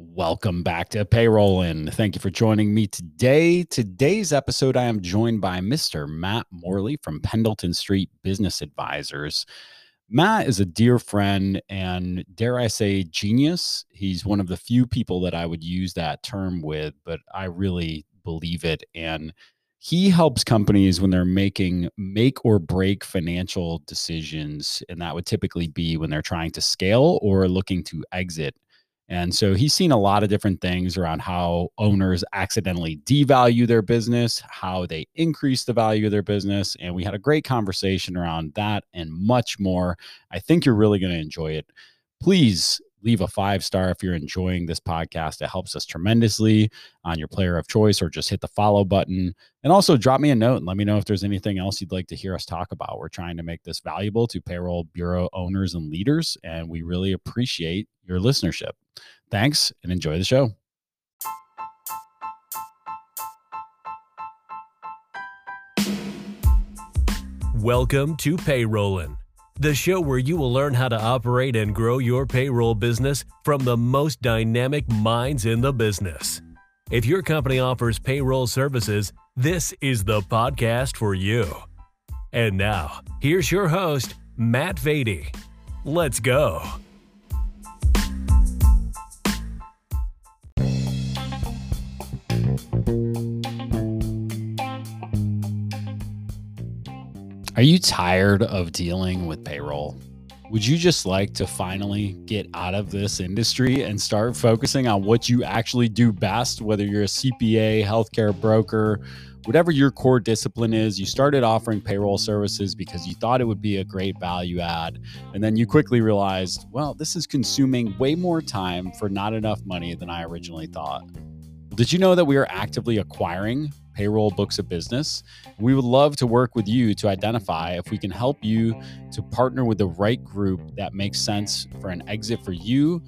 Welcome back to Payrollin. Thank you for joining me today. Today's episode, I am joined by Mr. Matt Morley from Pendleton Street Business Advisors. Matt is a dear friend and, dare I say, genius. He's one of the few people that I would use that term with, but I really believe it. And he helps companies when they're making make or break financial decisions. And that would typically be when they're trying to scale or looking to exit and so he's seen a lot of different things around how owners accidentally devalue their business, how they increase the value of their business. And we had a great conversation around that and much more. I think you're really going to enjoy it. Please leave a five star if you're enjoying this podcast. It helps us tremendously on your player of choice, or just hit the follow button. And also drop me a note and let me know if there's anything else you'd like to hear us talk about. We're trying to make this valuable to payroll bureau owners and leaders, and we really appreciate your listenership. Thanks and enjoy the show. Welcome to Payrollin, the show where you will learn how to operate and grow your payroll business from the most dynamic minds in the business. If your company offers payroll services, this is the podcast for you. And now, here's your host, Matt Vady. Let's go. Are you tired of dealing with payroll? Would you just like to finally get out of this industry and start focusing on what you actually do best, whether you're a CPA, healthcare broker, whatever your core discipline is? You started offering payroll services because you thought it would be a great value add. And then you quickly realized, well, this is consuming way more time for not enough money than I originally thought. Did you know that we are actively acquiring payroll books of business. We would love to work with you to identify if we can help you to partner with the right group that makes sense for an exit for you,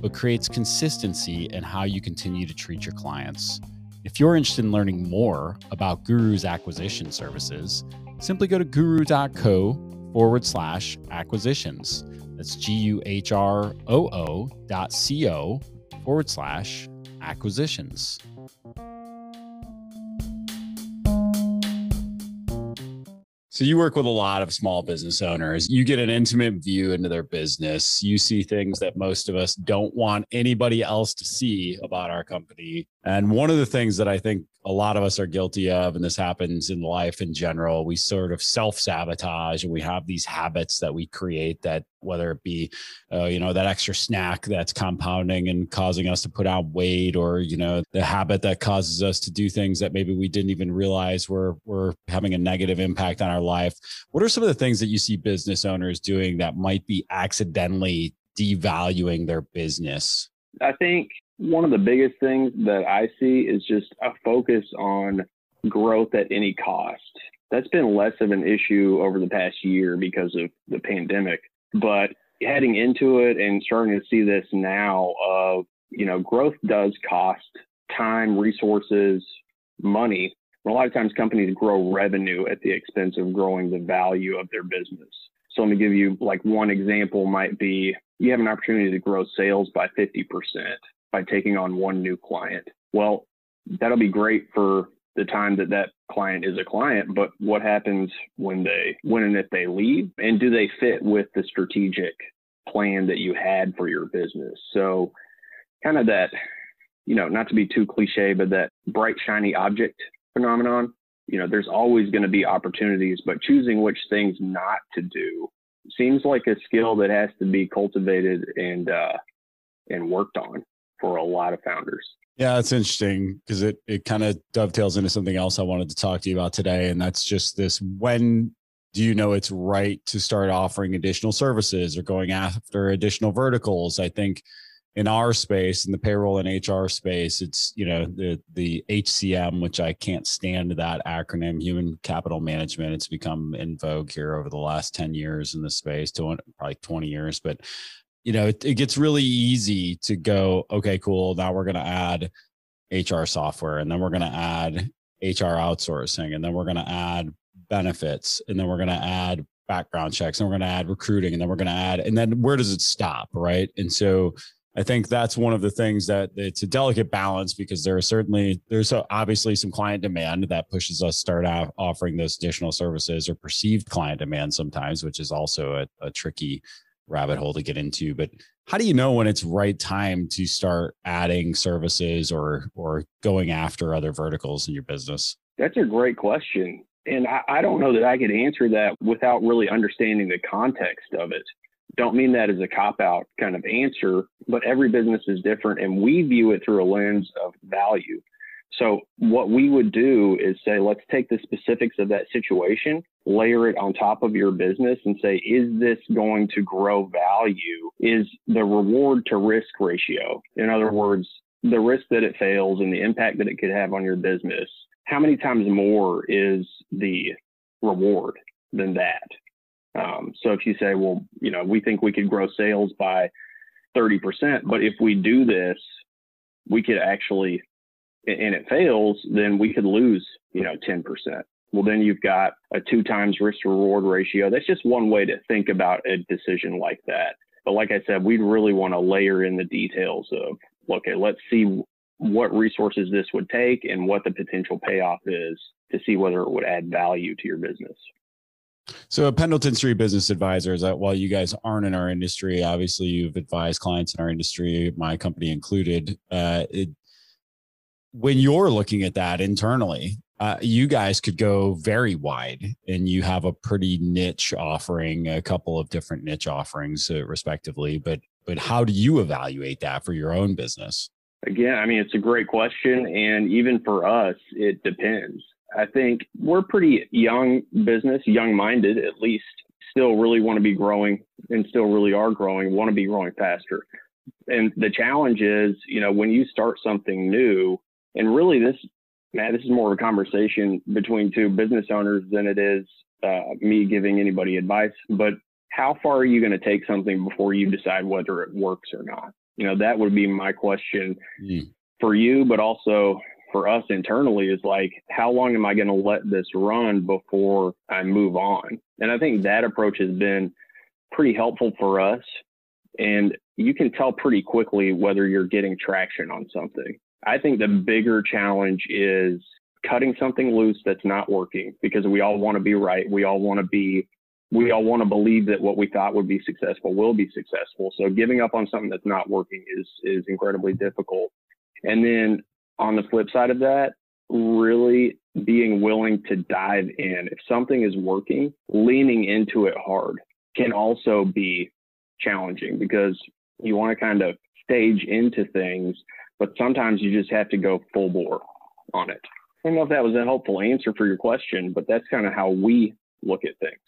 but creates consistency in how you continue to treat your clients. If you're interested in learning more about Guhroo's acquisition services, simply go to guhroo.co forward slash acquisitions. That's G U H R O O dot C O forward slash acquisitions. So you work with a lot of small business owners. You get an intimate view into their business. You see things that most of us don't want anybody else to see about our company. And one of the things that I think a lot of us are guilty of, and this happens in life in general, we sort of self sabotage and we have these habits that we create that, whether it be, uh, you know, that extra snack that's compounding and causing us to put on weight, or, you know, the habit that causes us to do things that maybe we didn't even realize were, were having a negative impact on our life. What are some of the things that you see business owners doing that might be accidentally devaluing their business? I think one of the biggest things that I see is just a focus on growth at any cost. That's been less of an issue over the past year because of the pandemic. But heading into it and starting to see this now of, you know, growth does cost time, resources, money. A lot of times companies grow revenue at the expense of growing the value of their business. So let me give you like one example might be you have an opportunity to grow sales by 50% by taking on one new client. Well, that'll be great for the time that that client is a client, but what happens when they, when and if they leave? And do they fit with the strategic plan that you had for your business? So, kind of that, you know, not to be too cliche, but that bright, shiny object phenomenon. You know, there's always going to be opportunities, but choosing which things not to do seems like a skill that has to be cultivated and uh, and worked on for a lot of founders. Yeah, it's interesting because it it kind of dovetails into something else I wanted to talk to you about today, and that's just this: when do you know it's right to start offering additional services or going after additional verticals? I think in our space, in the payroll and HR space, it's you know the the HCM, which I can't stand that acronym, Human Capital Management. It's become in vogue here over the last ten years in the space, to probably twenty years, but you know, it, it gets really easy to go, okay, cool. Now we're going to add HR software and then we're going to add HR outsourcing and then we're going to add benefits and then we're going to add background checks and we're going to add recruiting and then we're going to add, and then where does it stop? Right. And so I think that's one of the things that it's a delicate balance because there are certainly there's obviously some client demand that pushes us start out offering those additional services or perceived client demand sometimes, which is also a, a tricky rabbit hole to get into. But how do you know when it's right time to start adding services or or going after other verticals in your business? That's a great question. And I, I don't know that I could answer that without really understanding the context of it don't mean that as a cop out kind of answer, but every business is different and we view it through a lens of value. So what we would do is say, let's take the specifics of that situation, layer it on top of your business and say, is this going to grow value? Is the reward to risk ratio? In other words, the risk that it fails and the impact that it could have on your business. How many times more is the reward than that? Um, so if you say, well, you know, we think we could grow sales by 30%, but if we do this, we could actually, and it fails, then we could lose, you know, 10%. Well, then you've got a two times risk reward ratio. That's just one way to think about a decision like that. But like I said, we'd really want to layer in the details of, okay, let's see what resources this would take and what the potential payoff is to see whether it would add value to your business. So, a Pendleton Street Business Advisors, while you guys aren't in our industry, obviously you've advised clients in our industry, my company included. Uh, it, when you're looking at that internally, uh, you guys could go very wide and you have a pretty niche offering, a couple of different niche offerings, uh, respectively. But, but how do you evaluate that for your own business? Again, I mean, it's a great question. And even for us, it depends. I think we're pretty young business, young minded at least, still really want to be growing and still really are growing, want to be growing faster. And the challenge is, you know, when you start something new, and really this, man, this is more of a conversation between two business owners than it is uh, me giving anybody advice. But how far are you going to take something before you decide whether it works or not? You know, that would be my question mm. for you, but also for us internally is like, how long am I going to let this run before I move on? And I think that approach has been pretty helpful for us. And you can tell pretty quickly whether you're getting traction on something. I think the bigger challenge is cutting something loose that's not working because we all want to be right. We all want to be we all want to believe that what we thought would be successful will be successful. So giving up on something that's not working is is incredibly difficult. And then on the flip side of that, really being willing to dive in. If something is working, leaning into it hard can also be challenging because you want to kind of stage into things, but sometimes you just have to go full bore on it. I don't know if that was a helpful answer for your question, but that's kind of how we look at things.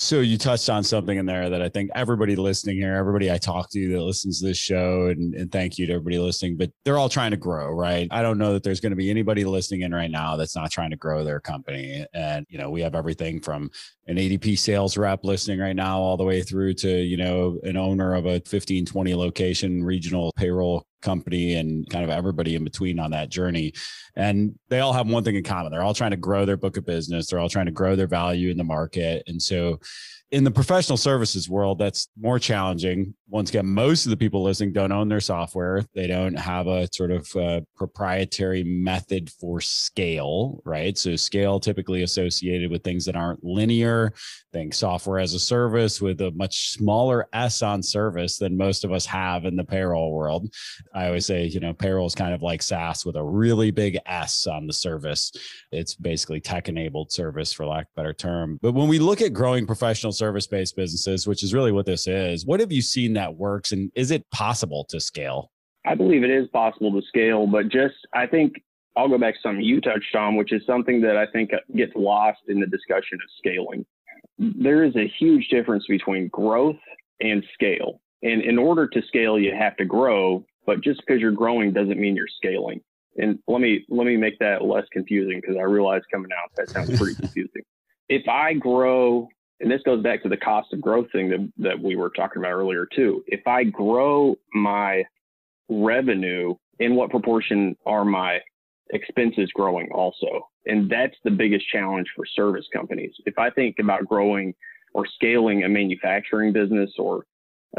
So you touched on something in there that I think everybody listening here, everybody I talk to that listens to this show, and, and, thank you to everybody listening, but they're all trying to grow, right? I don't know that there's going to be anybody listening in right now that's not trying to grow their company. And, you know, we have everything from an ADP sales rep listening right now, all the way through to, you know, an owner of a 15, 20 location regional payroll company and kind of everybody in between on that journey. And they all have one thing in common. They're all trying to grow their book of business. They're all trying to grow their value in the market. And so in the professional services world, that's more challenging. Once again, most of the people listening don't own their software. They don't have a sort of uh, proprietary method for scale, right? So, scale typically associated with things that aren't linear. Think software as a service with a much smaller S on service than most of us have in the payroll world. I always say, you know, payroll is kind of like SaaS with a really big S on the service. It's basically tech enabled service, for lack of a better term. But when we look at growing professional service based businesses, which is really what this is. What have you seen that works and is it possible to scale? I believe it is possible to scale, but just I think I'll go back to something you touched on, which is something that I think gets lost in the discussion of scaling. There is a huge difference between growth and scale. And in order to scale, you have to grow, but just because you're growing doesn't mean you're scaling. And let me let me make that less confusing because I realize coming out that sounds pretty confusing. If I grow and this goes back to the cost of growth thing that, that we were talking about earlier too. If I grow my revenue, in what proportion are my expenses growing also? And that's the biggest challenge for service companies. If I think about growing or scaling a manufacturing business or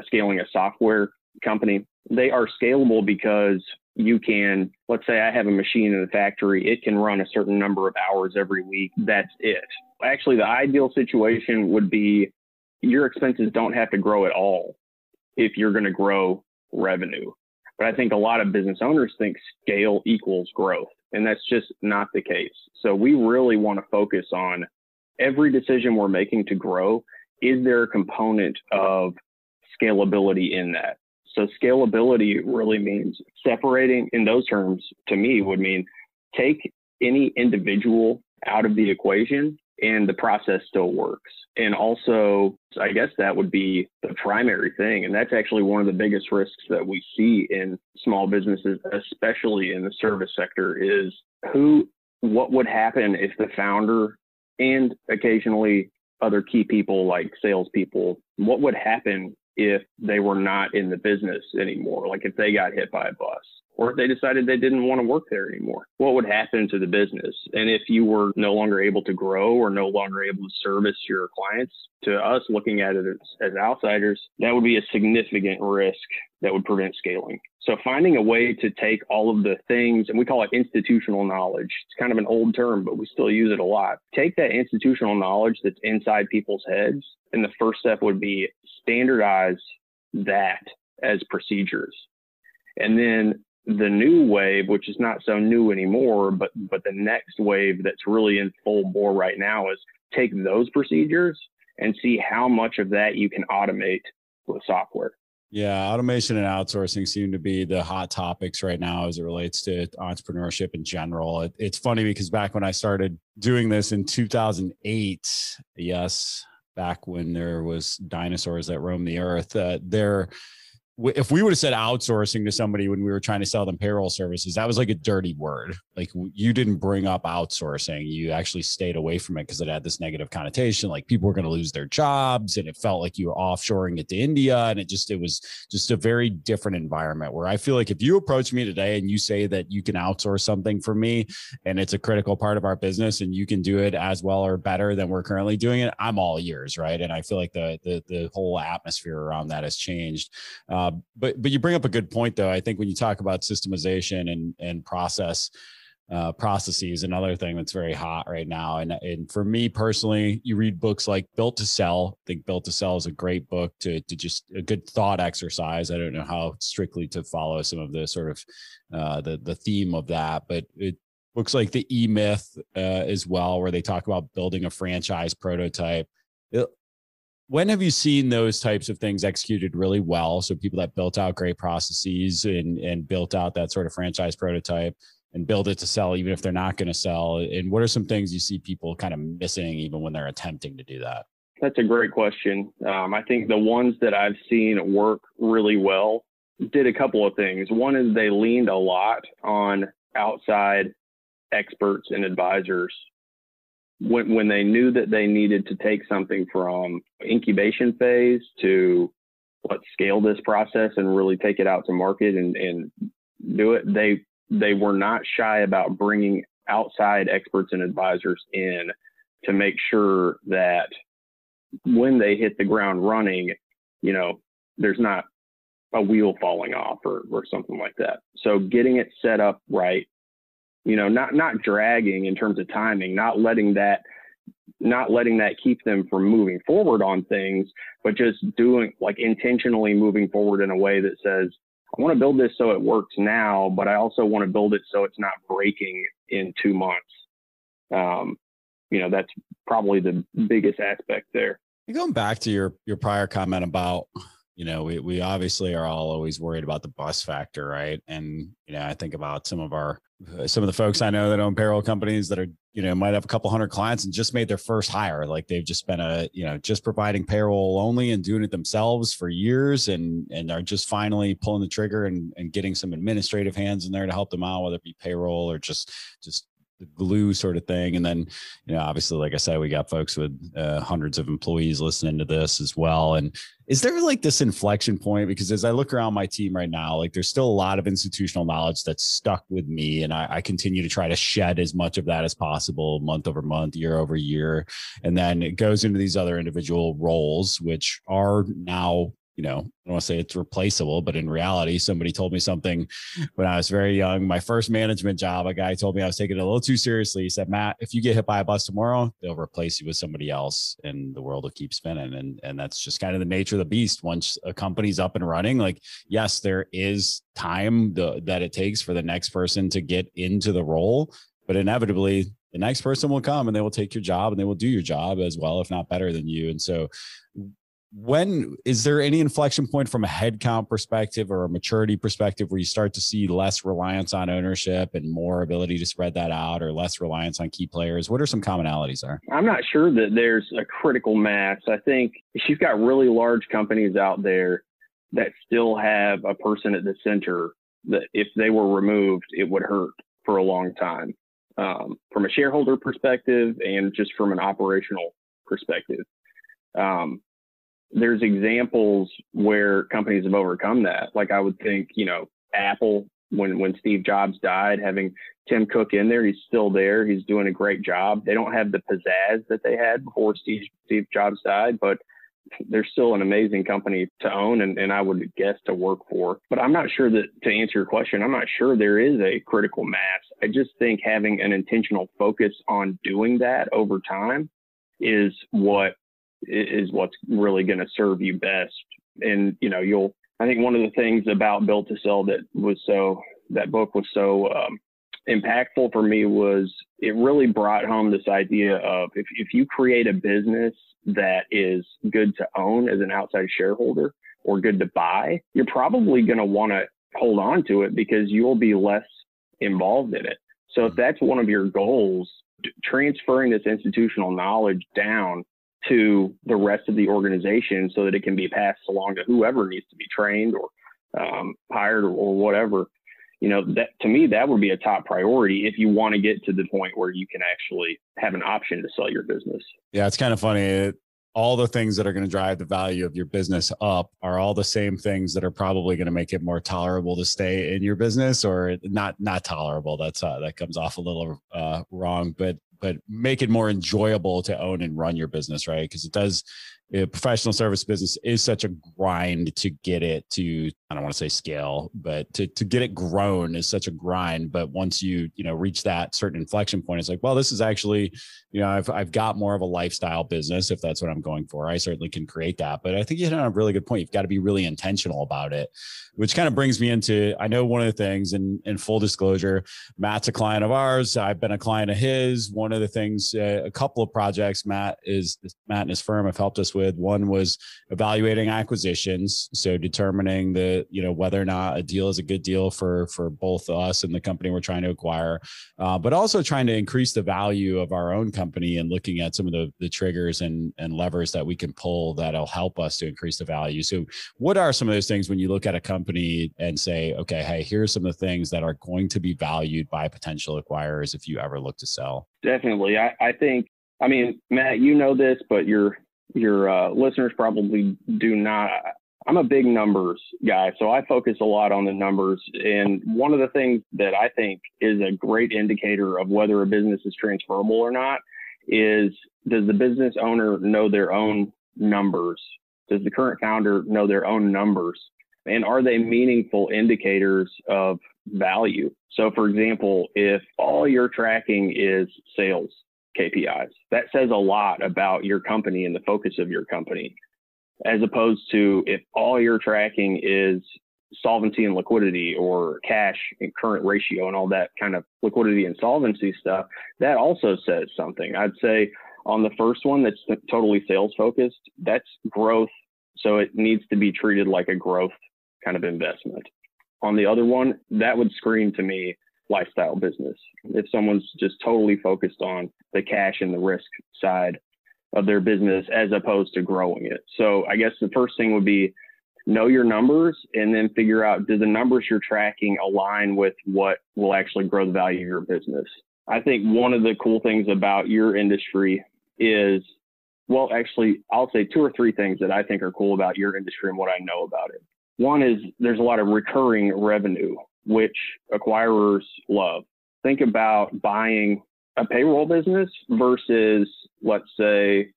scaling a software company, they are scalable because you can, let's say I have a machine in the factory, it can run a certain number of hours every week. That's it. Actually, the ideal situation would be your expenses don't have to grow at all if you're going to grow revenue. But I think a lot of business owners think scale equals growth, and that's just not the case. So we really want to focus on every decision we're making to grow. Is there a component of scalability in that? So scalability really means separating in those terms to me would mean take any individual out of the equation and the process still works. And also, I guess that would be the primary thing. And that's actually one of the biggest risks that we see in small businesses, especially in the service sector, is who, what would happen if the founder and occasionally other key people like salespeople, what would happen if they were not in the business anymore? Like if they got hit by a bus or if they decided they didn't want to work there anymore, what would happen to the business? And if you were no longer able to grow or no longer able to service your clients, to us looking at it as, as outsiders, that would be a significant risk that would prevent scaling. So finding a way to take all of the things, and we call it institutional knowledge. It's kind of an old term, but we still use it a lot. Take that institutional knowledge that's inside people's heads. And the first step would be standardize that as procedures. And then the new wave, which is not so new anymore, but but the next wave that's really in full bore right now is take those procedures and see how much of that you can automate with software. Yeah, automation and outsourcing seem to be the hot topics right now as it relates to entrepreneurship in general. It, it's funny because back when I started doing this in 2008, yes, back when there was dinosaurs that roamed the earth, uh, there if we would have said outsourcing to somebody when we were trying to sell them payroll services, that was like a dirty word. Like you didn't bring up outsourcing. You actually stayed away from it because it had this negative connotation. Like people were going to lose their jobs and it felt like you were offshoring it to India. And it just, it was just a very different environment where I feel like if you approach me today and you say that you can outsource something for me and it's a critical part of our business and you can do it as well or better than we're currently doing it, I'm all ears. Right. And I feel like the, the, the whole atmosphere around that has changed. Uh, uh, but but you bring up a good point though. I think when you talk about systemization and and process uh, processes, another thing that's very hot right now. And and for me personally, you read books like Built to Sell. I think Built to Sell is a great book to to just a good thought exercise. I don't know how strictly to follow some of the sort of uh, the the theme of that, but it looks like the E Myth uh, as well, where they talk about building a franchise prototype. It, when have you seen those types of things executed really well? So people that built out great processes and and built out that sort of franchise prototype and build it to sell, even if they're not going to sell. And what are some things you see people kind of missing, even when they're attempting to do that? That's a great question. Um, I think the ones that I've seen work really well did a couple of things. One is they leaned a lot on outside experts and advisors when, when they knew that they needed to take something from incubation phase to let's scale this process and really take it out to market and, and do it, they they were not shy about bringing outside experts and advisors in to make sure that when they hit the ground running, you know, there's not a wheel falling off or, or something like that. So getting it set up right you know, not not dragging in terms of timing, not letting that not letting that keep them from moving forward on things, but just doing like intentionally moving forward in a way that says, I want to build this so it works now, but I also want to build it so it's not breaking in two months. Um, you know, that's probably the biggest aspect there. Going back to your your prior comment about you know, we, we obviously are all always worried about the bus factor, right? And, you know, I think about some of our, uh, some of the folks I know that own payroll companies that are, you know, might have a couple hundred clients and just made their first hire. Like they've just been a, you know, just providing payroll only and doing it themselves for years and, and are just finally pulling the trigger and, and getting some administrative hands in there to help them out, whether it be payroll or just, just glue sort of thing. And then, you know, obviously, like I said, we got folks with uh, hundreds of employees listening to this as well. And is there like this inflection point? Because as I look around my team right now, like there's still a lot of institutional knowledge that's stuck with me. And I, I continue to try to shed as much of that as possible month over month, year over year. And then it goes into these other individual roles, which are now you know, I don't want to say it's replaceable, but in reality, somebody told me something when I was very young. My first management job, a guy told me I was taking it a little too seriously. He said, Matt, if you get hit by a bus tomorrow, they'll replace you with somebody else and the world will keep spinning. And, and that's just kind of the nature of the beast. Once a company's up and running, like, yes, there is time the, that it takes for the next person to get into the role, but inevitably the next person will come and they will take your job and they will do your job as well, if not better than you. And so when is there any inflection point from a headcount perspective or a maturity perspective where you start to see less reliance on ownership and more ability to spread that out or less reliance on key players? What are some commonalities there? I'm not sure that there's a critical mass. I think you've got really large companies out there that still have a person at the center that if they were removed it would hurt for a long time um, from a shareholder perspective and just from an operational perspective. Um, there's examples where companies have overcome that. Like I would think, you know, Apple when when Steve Jobs died, having Tim Cook in there, he's still there. He's doing a great job. They don't have the pizzazz that they had before Steve Steve Jobs died, but they're still an amazing company to own and, and I would guess to work for. But I'm not sure that to answer your question, I'm not sure there is a critical mass. I just think having an intentional focus on doing that over time is what is what's really going to serve you best. And, you know, you'll, I think one of the things about Built to Sell that was so, that book was so um, impactful for me was it really brought home this idea of if, if you create a business that is good to own as an outside shareholder or good to buy, you're probably going to want to hold on to it because you'll be less involved in it. So if that's one of your goals, transferring this institutional knowledge down to the rest of the organization so that it can be passed along to whoever needs to be trained or um, hired or, or whatever. You know, that to me, that would be a top priority if you want to get to the point where you can actually have an option to sell your business. Yeah, it's kind of funny. all the things that are going to drive the value of your business up are all the same things that are probably going to make it more tolerable to stay in your business or not not tolerable that's uh, that comes off a little uh, wrong but but make it more enjoyable to own and run your business, right? Because it does professional service business is such a grind to get it to i don't want to say scale but to, to get it grown is such a grind. But once you you know reach that certain inflection point it's like well this is actually you know i've, I've got more of a lifestyle business if that's what i'm going for. I certainly can create that. But i think you hit on a really good point. You've got to be really intentional about it which kind of brings me into i know one of the things and in full disclosure matt's a client of ours. I've been a client of his. One of the things uh, a couple of projects matt is matt and his firm have helped us with with. One was evaluating acquisitions, so determining the you know whether or not a deal is a good deal for for both us and the company we're trying to acquire, uh, but also trying to increase the value of our own company and looking at some of the the triggers and and levers that we can pull that'll help us to increase the value. So, what are some of those things when you look at a company and say, okay, hey, here's some of the things that are going to be valued by potential acquirers if you ever look to sell? Definitely, I, I think I mean, Matt, you know this, but you're your uh, listeners probably do not. I'm a big numbers guy, so I focus a lot on the numbers. And one of the things that I think is a great indicator of whether a business is transferable or not is does the business owner know their own numbers? Does the current founder know their own numbers? And are they meaningful indicators of value? So, for example, if all you're tracking is sales, KPIs. That says a lot about your company and the focus of your company, as opposed to if all you're tracking is solvency and liquidity or cash and current ratio and all that kind of liquidity and solvency stuff, that also says something. I'd say on the first one that's totally sales focused, that's growth. So it needs to be treated like a growth kind of investment. On the other one, that would scream to me lifestyle business. If someone's just totally focused on the cash and the risk side of their business as opposed to growing it. So I guess the first thing would be know your numbers and then figure out do the numbers you're tracking align with what will actually grow the value of your business. I think one of the cool things about your industry is well actually I'll say two or three things that I think are cool about your industry and what I know about it. One is there's a lot of recurring revenue which acquirers love. Think about buying a payroll business versus, let's say,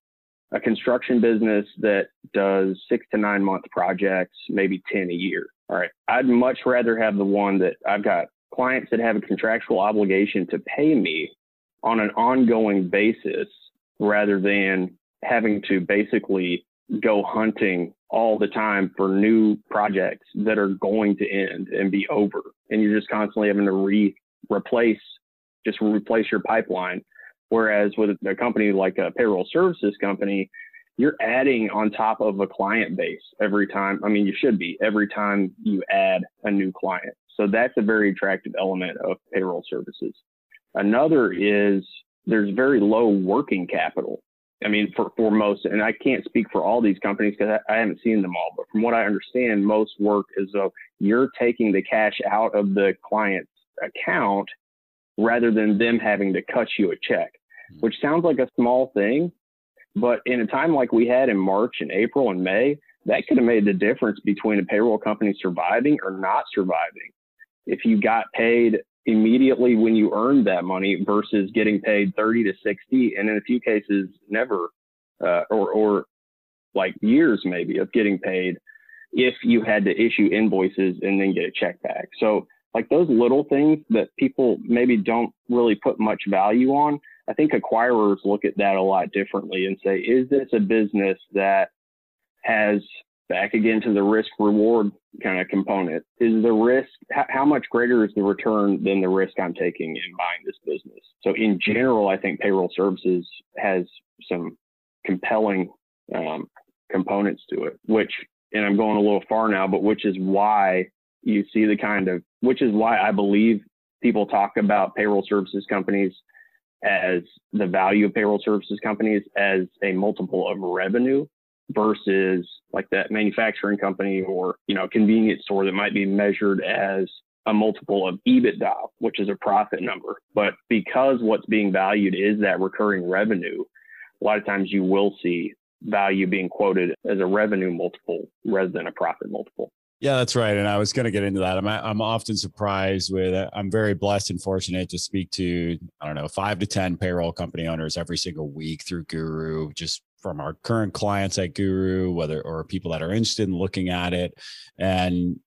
a construction business that does six to nine month projects, maybe 10 a year. All right. I'd much rather have the one that I've got clients that have a contractual obligation to pay me on an ongoing basis rather than having to basically go hunting all the time for new projects that are going to end and be over. And you're just constantly having to re replace, just replace your pipeline. Whereas with a company like a payroll services company, you're adding on top of a client base every time. I mean, you should be every time you add a new client. So that's a very attractive element of payroll services. Another is there's very low working capital. I mean, for, for most, and I can't speak for all these companies because I, I, haven't seen them all, but from what I understand, most work is though you're taking the cash out of the client's account rather than them having to cut you a check, hmm. which sounds like a small thing. But in a time like we had in March and April and May, that could have made the difference between a payroll company surviving or not surviving. If you got paid immediately when you earned that money versus getting paid 30 to 60 and in a few cases never uh, or or like years maybe of getting paid if you had to issue invoices and then get a check back. So like those little things that people maybe don't really put much value on i think acquirers look at that a lot differently and say is this a business that has back again to the risk reward kind of component. Is the risk how, much greater is the return than the risk i'm taking in buying this business? So in general i think payroll services has some compelling um, components to it which and i'm going a little far now but which is why you see the kind of which is why i believe people talk about payroll services companies as the value of payroll services companies as a multiple of revenue versus like that manufacturing company or you know convenience store that might be measured as a multiple of EBITDA, which is a profit number. But because what's being valued is that recurring revenue, a lot of times you will see value being quoted as a revenue multiple rather than a profit multiple. Yeah, that's right. And I was going to get into that. I'm I'm often surprised with. I'm very blessed and fortunate to speak to I don't know five to ten payroll company owners every single week through Guhroo, just from our current clients at Guhroo, whether or people that are interested in looking at it. And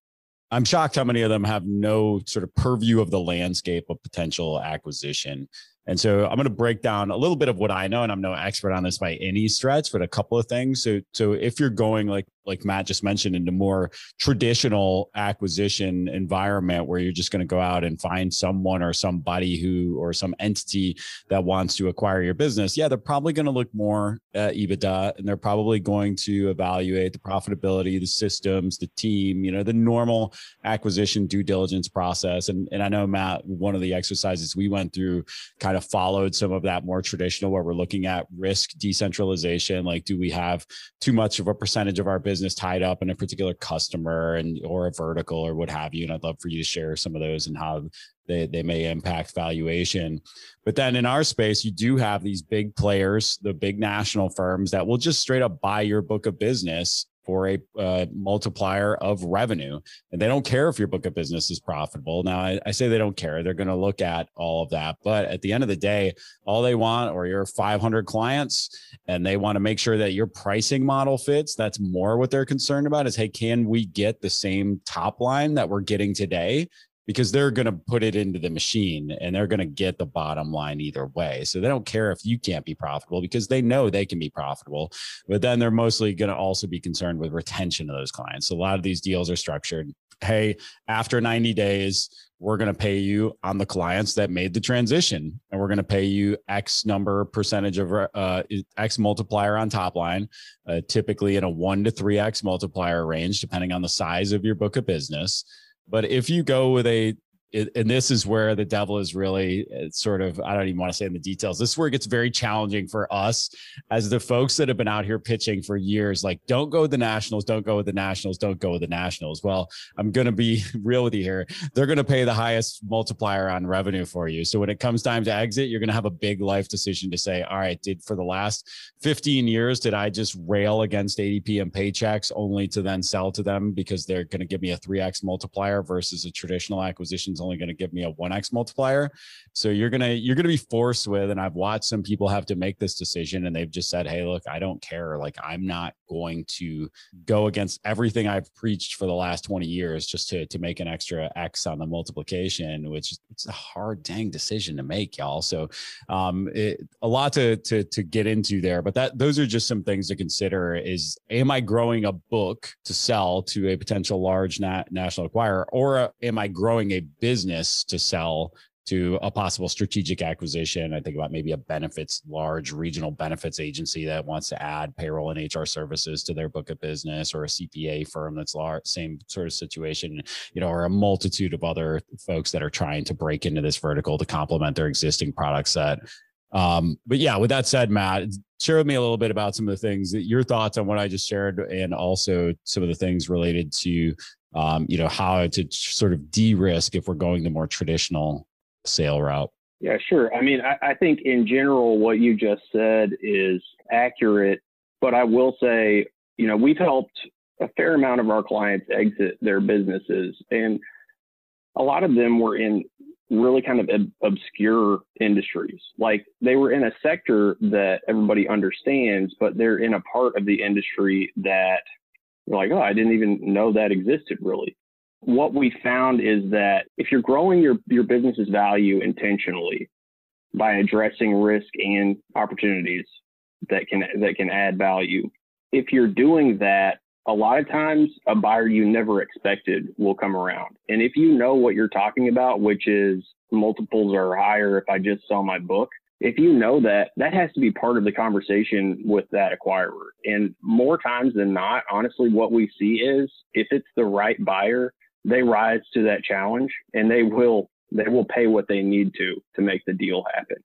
I'm shocked how many of them have no sort of purview of the landscape of potential acquisition. And so I'm going to break down a little bit of what I know, and I'm no expert on this by any stretch, but a couple of things. So, so if you're going like like Matt just mentioned, into more traditional acquisition environment where you're just going to go out and find someone or somebody who or some entity that wants to acquire your business, yeah, they're probably going to look more at EBITDA and they're probably going to evaluate the profitability, the systems, the team, you know, the normal acquisition due diligence process. And and I know Matt, one of the exercises we went through kind of followed some of that more traditional where we're looking at risk decentralization like do we have too much of a percentage of our business tied up in a particular customer and or a vertical or what have you and i'd love for you to share some of those and how they, they may impact valuation. But then in our space, you do have these big players, the big national firms that will just straight up buy your book of business for a uh, multiplier of revenue. And they don't care if your book of business is profitable. Now, I, I say they don't care. They're going to look at all of that. But at the end of the day, all they want, or your 500 clients, and they want to make sure that your pricing model fits. That's more what they're concerned about is, hey, can we get the same top line that we're getting today? Because they're going to put it into the machine and they're going to get the bottom line either way. So they don't care if you can't be profitable because they know they can be profitable. But then they're mostly going to also be concerned with retention of those clients. So a lot of these deals are structured. Hey, after 90 days, we're going to pay you on the clients that made the transition and we're going to pay you x number percentage of uh, x multiplier on top line uh, typically in a 1 to 3x multiplier range depending on the size of your book of business but if you go with a and this is where the devil is really uh, sort of i don't even want to say in the details. This is where it gets very challenging for us as the folks that have been out here pitching for years like don't go with the nationals don't go with the nationals don't go with the nationals. Well i'm going to be real with you here. They're going to pay the highest multiplier on revenue for you. So when it comes time to exit you're going to have a big life decision to say all right did for the last 15 years did i just rail against adp and Paychex only to then sell to them because they're going to give me a 3x multiplier versus a traditional acquisitions only going to give me a 1x multiplier. So you're going to you're going to be forced with and I've watched some people have to make this decision and they've just said, "Hey, look, I don't care. Like I'm not going to go against everything I've preached for the last 20 years just to to make an extra x on the multiplication, which it's a hard dang decision to make, y'all. So um it, a lot to to to get into there, but that those are just some things to consider is am I growing a book to sell to a potential large nat- national acquirer or am I growing a business to sell to a possible strategic acquisition. I think about maybe a benefits, large regional benefits agency that wants to add payroll and HR services to their book of business, or a CPA firm that's large, same sort of situation, you know, or a multitude of other folks that are trying to break into this vertical to complement their existing product set. Um, but yeah, with that said, Matt, share with me a little bit about some of the things that your thoughts on what I just shared, and also some of the things related to, um, you know, how to sort of de-risk if we're going the more traditional sale route? Yeah, sure. I mean, I, I think in general, what you just said is accurate, but I will say, you know, we've helped a fair amount of our clients exit their businesses, and a lot of them were in really kind of ob- obscure industries. Like they were in a sector that everybody understands, but they're in a part of the industry that you're like, oh, I didn't even know that existed really what we found is that if you're growing your, your business's value intentionally by addressing risk and opportunities that can that can add value, if you're doing that, a lot of times a buyer you never expected will come around. And if you know what you're talking about, which is multiples are higher if I just sell my book, if you know that, that has to be part of the conversation with that acquirer. And more times than not, honestly, what we see is if it's the right buyer, they rise to that challenge and they will they will pay what they need to to make the deal happen.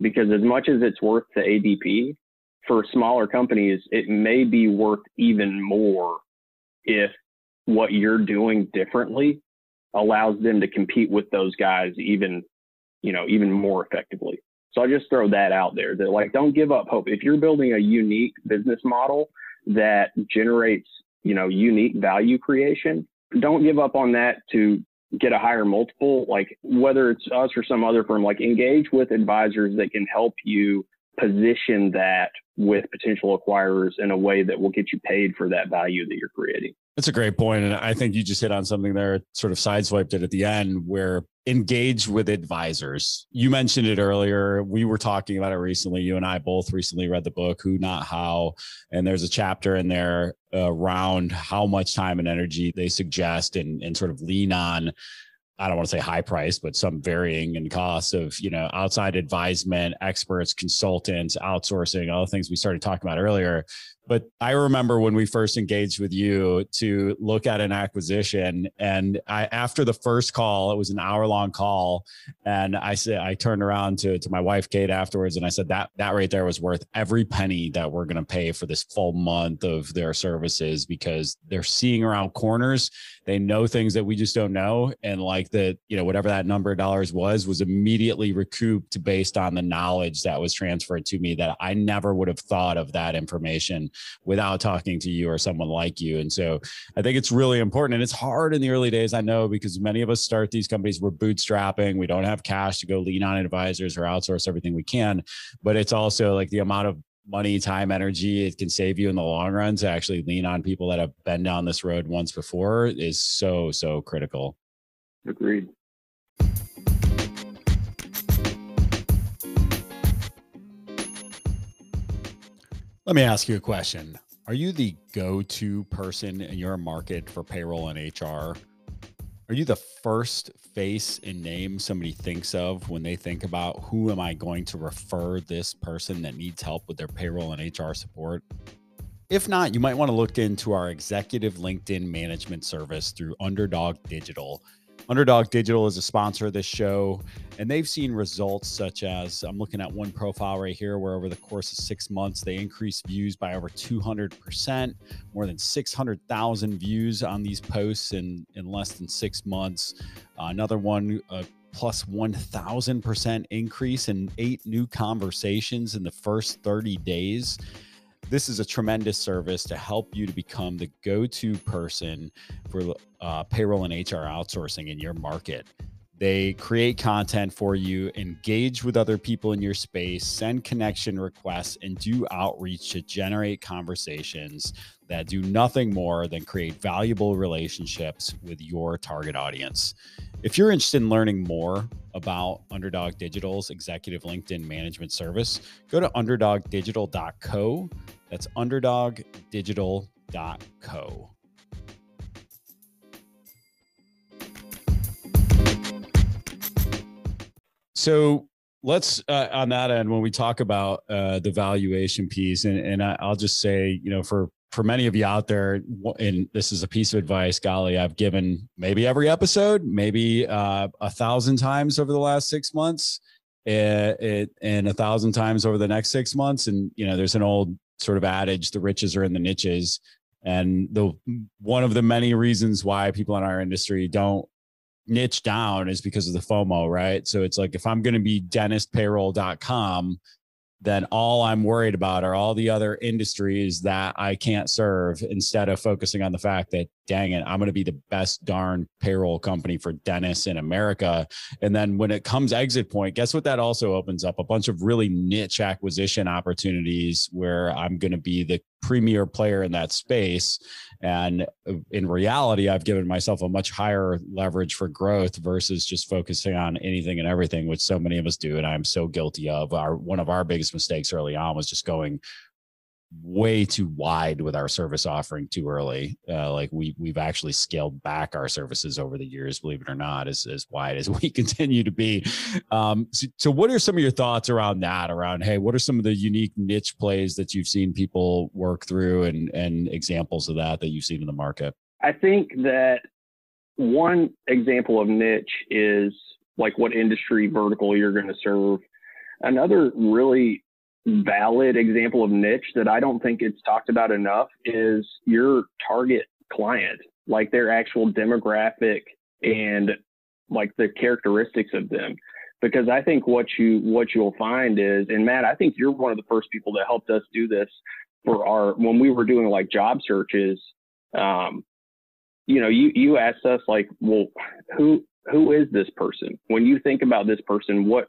Because as much as it's worth to ADP, for smaller companies, it may be worth even more if what you're doing differently allows them to compete with those guys even, you know, even more effectively. So I just throw that out there that like don't give up hope. If you're building a unique business model that generates, you know, unique value creation, don't give up on that to get a higher multiple. Like whether it's us or some other firm, like engage with advisors that can help you position that with potential acquirers in a way that will get you paid for that value that you're creating. That's a great point. And I think you just hit on something there, sort of sideswiped it at the end, where engage with advisors. You mentioned it earlier. We were talking about it recently. You and I both recently read the book, Who Not How. And there's a chapter in there around how much time and energy they suggest and, and sort of lean on I don't want to say high price, but some varying in costs of, you know, outside advisement, experts, consultants, outsourcing, all the things we started talking about earlier. But I remember when we first engaged with you to look at an acquisition. And I, after the first call, it was an hour long call. And I said, I turned around to, to my wife, Kate, afterwards, and I said, that, that right there was worth every penny that we're going to pay for this full month of their services because they're seeing around corners. They know things that we just don't know. And like that, you know, whatever that number of dollars was, was immediately recouped based on the knowledge that was transferred to me that I never would have thought of that information without talking to you or someone like you. And so I think it's really important. And it's hard in the early days, I know, because many of us start these companies, we're bootstrapping, we don't have cash to go lean on advisors or outsource everything we can. But it's also like the amount of money, time, energy it can save you in the long run to actually lean on people that have been down this road once before is so, so critical. Agreed. Let me ask you a question. Are you the go to person in your market for payroll and HR? Are you the first face and name somebody thinks of when they think about who am I going to refer this person that needs help with their payroll and HR support? If not, you might want to look into our executive LinkedIn management service through Underdog Digital. Underdog Digital is a sponsor of this show, and they've seen results such as I'm looking at one profile right here where over the course of six months, they increased views by over 200%, more than 600,000 views on these posts in, in less than six months. Uh, another one, uh, plus 1000% increase in eight new conversations in the first 30 days this is a tremendous service to help you to become the go-to person for uh, payroll and HR outsourcing in your market. They create content for you, engage with other people in your space, send connection requests, and do outreach to generate conversations that do nothing more than create valuable relationships with your target audience. If you're interested in learning more about Underdog Digital's executive LinkedIn management service, go to underdogdigital.co. That's underdogdigital.co. So let's uh, on that end when we talk about uh, the valuation piece, and, and I, I'll just say, you know, for for many of you out there, and this is a piece of advice, golly, I've given maybe every episode, maybe uh, a thousand times over the last six months, it, eh, it, and a thousand times over the next six months. And you know, there's an old sort of adage: the riches are in the niches. And the one of the many reasons why people in our industry don't niche down is because of the FOMO, right? So it's like if I'm going to be dentistpayroll.com, then all I'm worried about are all the other industries that I can't serve instead of focusing on the fact that, dang it, I'm going to be the best darn payroll company for dentists in America. And then when it comes exit point, guess what? That also opens up a bunch of really niche acquisition opportunities where I'm going to be the premier player in that space. And uh, in reality, I've given myself a much higher leverage for growth versus just focusing on anything and everything, which so many of us do. And I'm so guilty of. Our one of our biggest mistakes early on was just going way too wide with our service offering too early. Uh, like we we've actually scaled back our services over the years, believe it or not, as as wide as we continue to be. Um, so, so, what are some of your thoughts around that? Around hey, what are some of the unique niche plays that you've seen people work through, and and examples of that that you've seen in the market? I think that one example of niche is like what industry vertical you're going to serve. Another really valid example of niche that I don't think it's talked about enough is your target client, like their actual demographic and like the characteristics of them. Because I think what you what you'll find is, and Matt, I think you're one of the first people that helped us do this for our when we were doing like job searches. Um, you know, you you asked us like, well, who who is this person? When you think about this person, what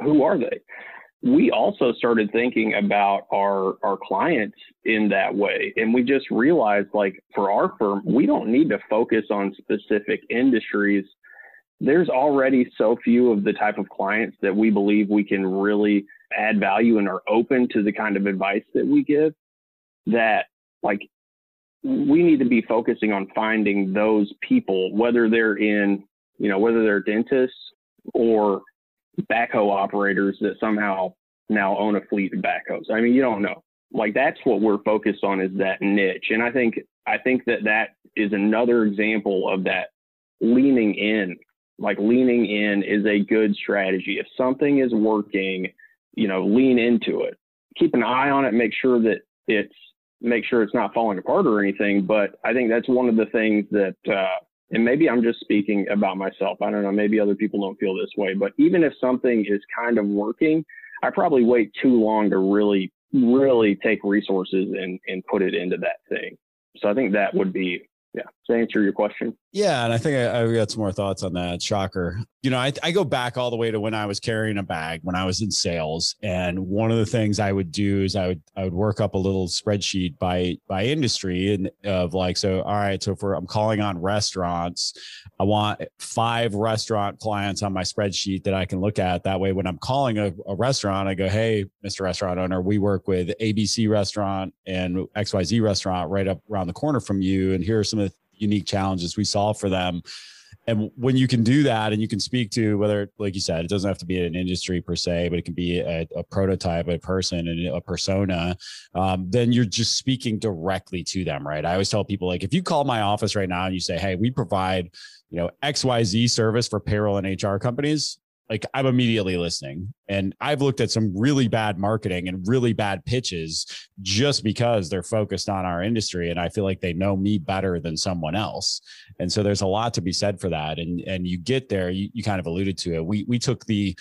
who are they? We also started thinking about our our clients in that way. And we just realized like for our firm we don't need to focus on specific industries. There's already so few of the type of clients that we believe we can really add value and are open to the kind of advice that we give that like we need to be focusing on finding those people whether they're in you know whether they're dentists or backhoe operators that somehow now own a fleet of backhoes. I mean, you don't know. Like that's what we're focused on is that niche. And I think I think that that is another example of that leaning in. Like leaning in is a good strategy. If something is working, you know, lean into it. Keep an eye on it, make sure that it's make sure it's not falling apart or anything. But I think that's one of the things that uh, and maybe I'm just speaking about myself. I don't know. Maybe other people don't feel this way, but even if something is kind of working, I probably wait too long to really, really take resources and, and put it into that thing. So I think that would be yeah. That answer your question? Yeah. And I think I, I got some more thoughts on that. Shocker. You know, I, I go back all the way to when I was carrying a bag when I was in sales. And one of the things I would do is I would, I would work up a little spreadsheet by, by industry and of like, so, all right. So for, I'm calling on restaurants, I want five restaurant clients on my spreadsheet that I can look at. That way, when I'm calling a, a restaurant, I go, Hey, Mr. Restaurant owner, we work with ABC restaurant and XYZ restaurant right up around the corner from you. And here are some of the unique challenges we solve for them. And when you can do that and you can speak to whether like you said it doesn't have to be an industry per se but it can be a, a prototype a person and a persona um, then you're just speaking directly to them right? I always tell people like if you call my office right now and you say hey we provide you know xyz service for payroll and hr companies like I'm immediately listening. And I've looked at some really bad marketing and really bad pitches just because they're focused on our industry. And I feel like they know me better than someone else. And so there's a lot to be said for that. And and you get there, you, you kind of alluded to it. We we took the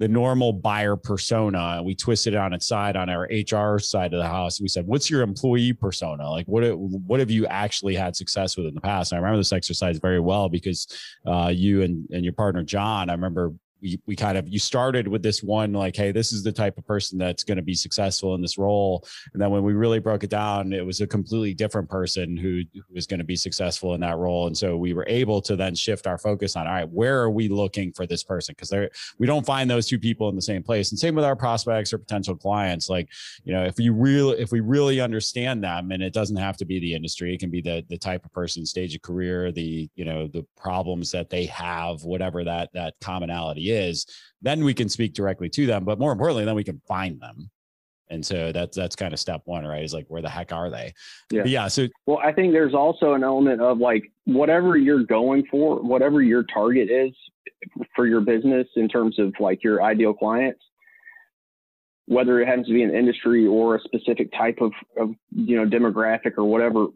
the normal buyer persona. We twisted it on its side on our HR side of the house. We said, "What's your employee persona? Like, what what have you actually had success with in the past?" And I remember this exercise very well because uh, you and and your partner John, I remember we, we kind of you started with this one like hey this is the type of person that's going to be successful in this role. And then when we really broke it down it was a completely different person who, who was going to be successful in that role. And so we were able to then shift our focus on all right where are we looking for this person? Because there we don't find those two people in the same place. And same with our prospects or potential clients. Like you know if you really if we really understand them and it doesn't have to be the industry it can be the the type of person stage of career the you know the problems that they have whatever that that commonality is, then we can speak directly to them. But more importantly, then we can find them. And so that's that's kind of step one, right? Is like where the heck are they? Yeah. But yeah. So well, I think there's also an element of like whatever you're going for, whatever your target is for your business in terms of like your ideal clients, whether it happens to be an industry or a specific type of, of you know demographic or whatever.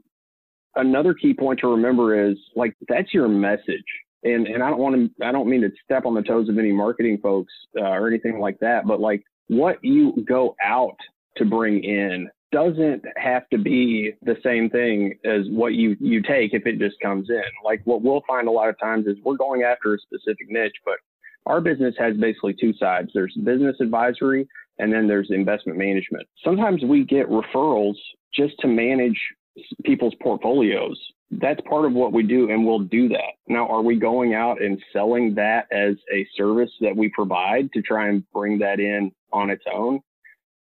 Another key point to remember is like that's your message and and I don't want to I don't mean to step on the toes of any marketing folks uh, or anything like that, but like what you go out to bring in doesn't have to be the same thing as what you you take if it just comes in. Like what we'll find a lot of times is we're going after a specific niche, but our business has basically two sides. There's business advisory and then there's investment management. Sometimes we get referrals just to manage people's portfolios that's part of what we do and we'll do that. Now, are we going out and selling that as a service that we provide to try and bring that in on its own?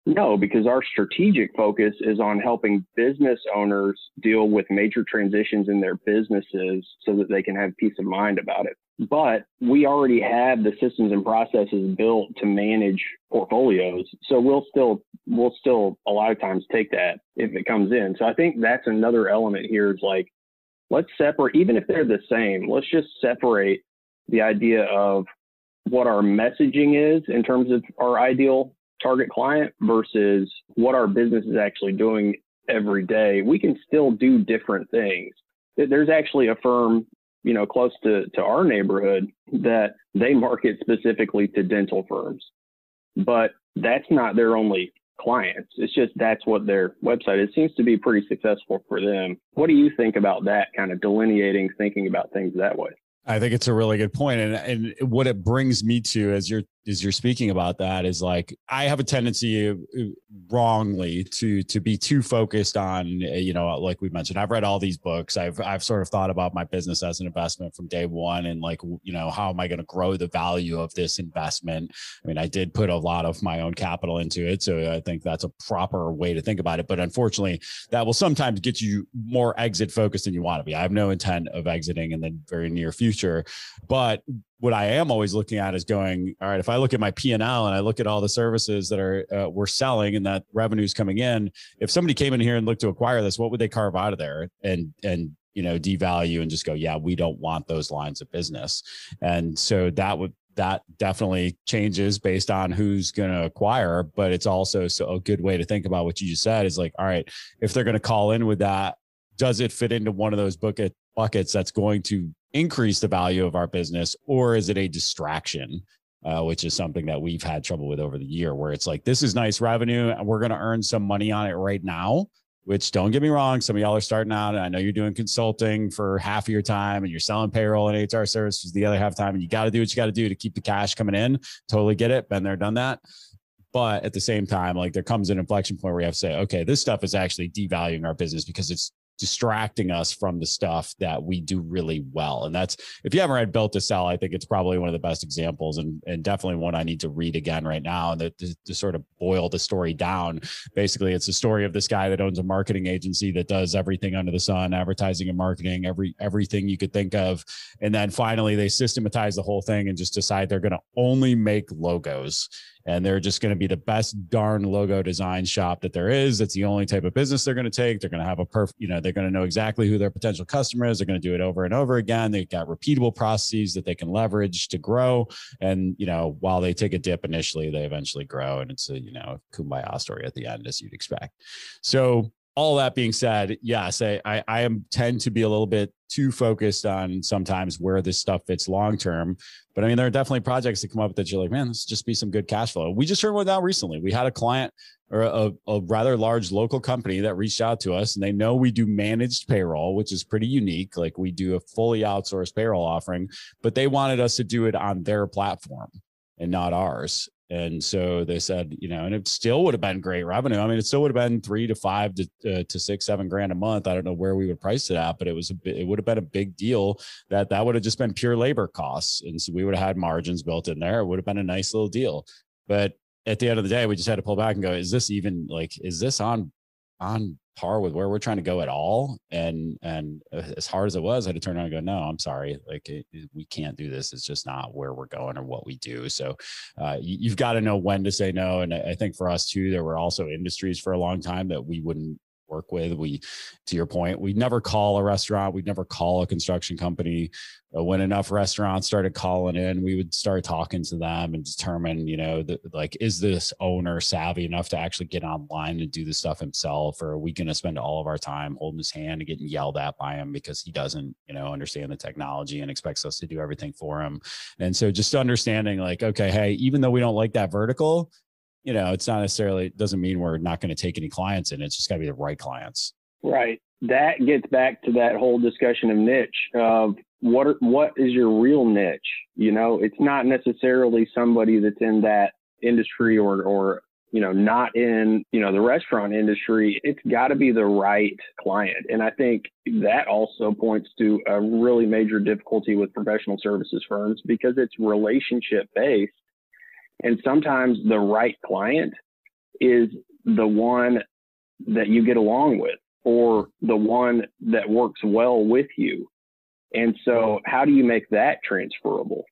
No, because our strategic focus is on helping business owners deal with major transitions in their businesses so that they can have peace of mind about it. But we already have the systems and processes built to manage portfolios. So we'll still, we'll still a lot of times take that if it comes in. So I think that's another element here is like, let's separate, even if they're the same, let's just separate the idea of what our messaging is in terms of our ideal target client versus what our business is actually doing every day. We can still do different things. There's actually a firm, you know, close to, to our neighborhood that they market specifically to dental firms, but that's not their only clients. It's just that's what their website It seems to be pretty successful for them. What do you think about that kind of delineating, thinking about things that way? I think it's a really good point. And and what it brings me to as you're as you're speaking about that is like I have a tendency uh, wrongly to to be too focused on uh, you know like we mentioned I've read all these books. I've I've sort of thought about my business as an investment from day one and like you know how am I going to grow the value of this investment? I mean I did put a lot of my own capital into it so I think that's a proper way to think about it but unfortunately that will sometimes get you more exit focused than you want to be. I have no intent of exiting in the very near future but what I am always looking at is going, all right, if I look at my P&L and I look at all the services that are uh, we're selling and that revenue's coming in, if somebody came in here and looked to acquire this, what would they carve out of there and and you know devalue and just go, yeah, we don't want those lines of business. And so that would that definitely changes based on who's going to acquire, but it's also so a good way to think about what you just said is like, all right, if they're going to call in with that, does it fit into one of those bucket buckets that's going to increase the value of our business or is it a distraction uh, which is something that we've had trouble with over the year where it's like this is nice revenue and we're going to earn some money on it right now which don't get me wrong some of y'all are starting out and i know you're doing consulting for half of your time and you're selling payroll and hr services the other half time and you got to do what you got to do to keep the cash coming in. Totally get it been there done that. But at the same time like there comes an inflection point where you have to say okay this stuff is actually devaluing our business because it's distracting us from the stuff that we do really well. And that's if you haven't read Built to Sell, I think it's probably one of the best examples and, and definitely one I need to read again right now. And to, to sort of boil the story down, basically, it's the story of this guy that owns a marketing agency that does everything under the sun, advertising and marketing, every everything you could think of. And then finally, they systematize the whole thing and just decide they're going to only make logos and they're just going to be the best darn logo design shop that there is. It's the only type of business they're going to take. They're going to have a perfect, you know, they're going to know exactly who their potential customer is. They're going to do it over and over again. They've got repeatable processes that they can leverage to grow. And, you know, while they take a dip initially, they eventually grow. And it's a, you know, kumbaya story at the end, as you'd expect. So all that being said, yes, I, I, I am tend to be a little bit too focused on sometimes where this stuff fits long term. But I mean, there are definitely projects that come up that you're like, man, this just be some good cash flow. We just heard one out recently. We had a client or a, a rather large local company that reached out to us and they know we do managed payroll, which is pretty unique. Like we do a fully outsourced payroll offering, but they wanted us to do it on their platform and not ours. And so they said, you know, and it still would have been great revenue. I mean, it still would have been three to five to, uh, to six, seven grand a month. I don't know where we would price it at, but it was a bit, it would have been a big deal that that would have just been pure labor costs. And so we would have had margins built in there. It would have been a nice little deal. But at the end of the day, we just had to pull back and go, is this even like, is this on, on par with where we're trying to go at all. And and uh, as hard as it was, I had to turn around and go, no, I'm sorry, like it, we can't do this. It's just not where we're going or what we do. So uh, you, have got to know when to say no. And I think for us too, there were also industries for a long time that we wouldn't work with. We, to your point, we'd never call a restaurant, we'd never call a construction company. Uh, when enough restaurants started calling in, we would start talking to them and determine, you know, the, like, is this owner savvy enough to actually get online and do the stuff himself? Or are we going to spend all of our time holding his hand and getting yelled at by him because he doesn't, you know, understand the technology and expects us to do everything for him? And so just understanding, like, okay, hey, even though we don't like that vertical, you know, it's not necessarily doesn't mean we're not going to take any clients in. It's just got to be the right clients. Right. That gets back to that whole discussion of niche of what are, what is your real niche? You know, it's not necessarily somebody that's in that industry or or you know not in you know the restaurant industry it's got to be the right client and i think that also points to a really major difficulty with professional services firms because it's relationship based and sometimes the right client is the one that you get along with or the one that works well with you. And so, how do you make that transferable?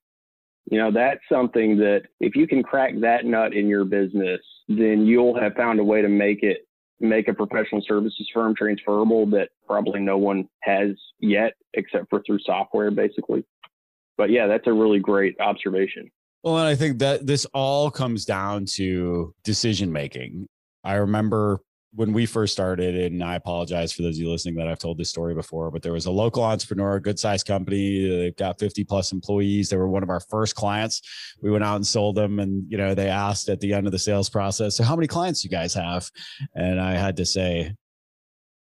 You know, that's something that if you can crack that nut in your business, then you'll have found a way to make it make a professional services firm transferable that probably no one has yet except for through software basically. But yeah, that's a really great observation. Well, and I think that this all comes down to decision making. I remember when we first started, and I apologize for those of you listening that I've told this story before, but there was a local entrepreneur, a good sized company. They've got 50 plus employees. They were one of our first clients. We went out and sold them. And, you know, they asked at the end of the sales process, so how many clients you guys have? And I had to say,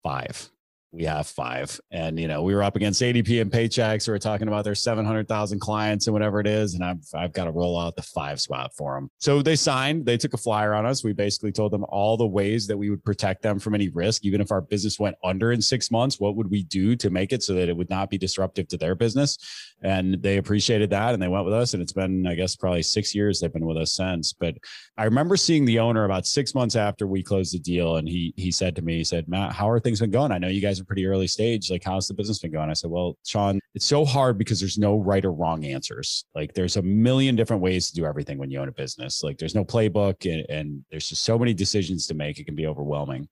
five we have five. And, you know, we were up against ADP and Paychex. We were talking about their 700,000 clients and whatever it is. And I've, I've got to roll out the five spot for them. So they signed, they took a flyer on us. We basically told them all the ways that we would protect them from any risk. Even if our business went under in six months, what would we do to make it so that it would not be disruptive to their business? And they appreciated that and they went with us. And it's been, I guess, probably six years they've been with us since. But I remember seeing the owner about six months after we closed the deal. And he, he said to me, he said, Matt, how are things been going? I know you guys guys are pretty early stage. Like, how's the business been going? I said, well, Sean, it's so hard because there's no right or wrong answers. Like, there's a million different ways to do everything when you own a business. Like, there's no playbook and, and there's just so many decisions to make. It can be overwhelming.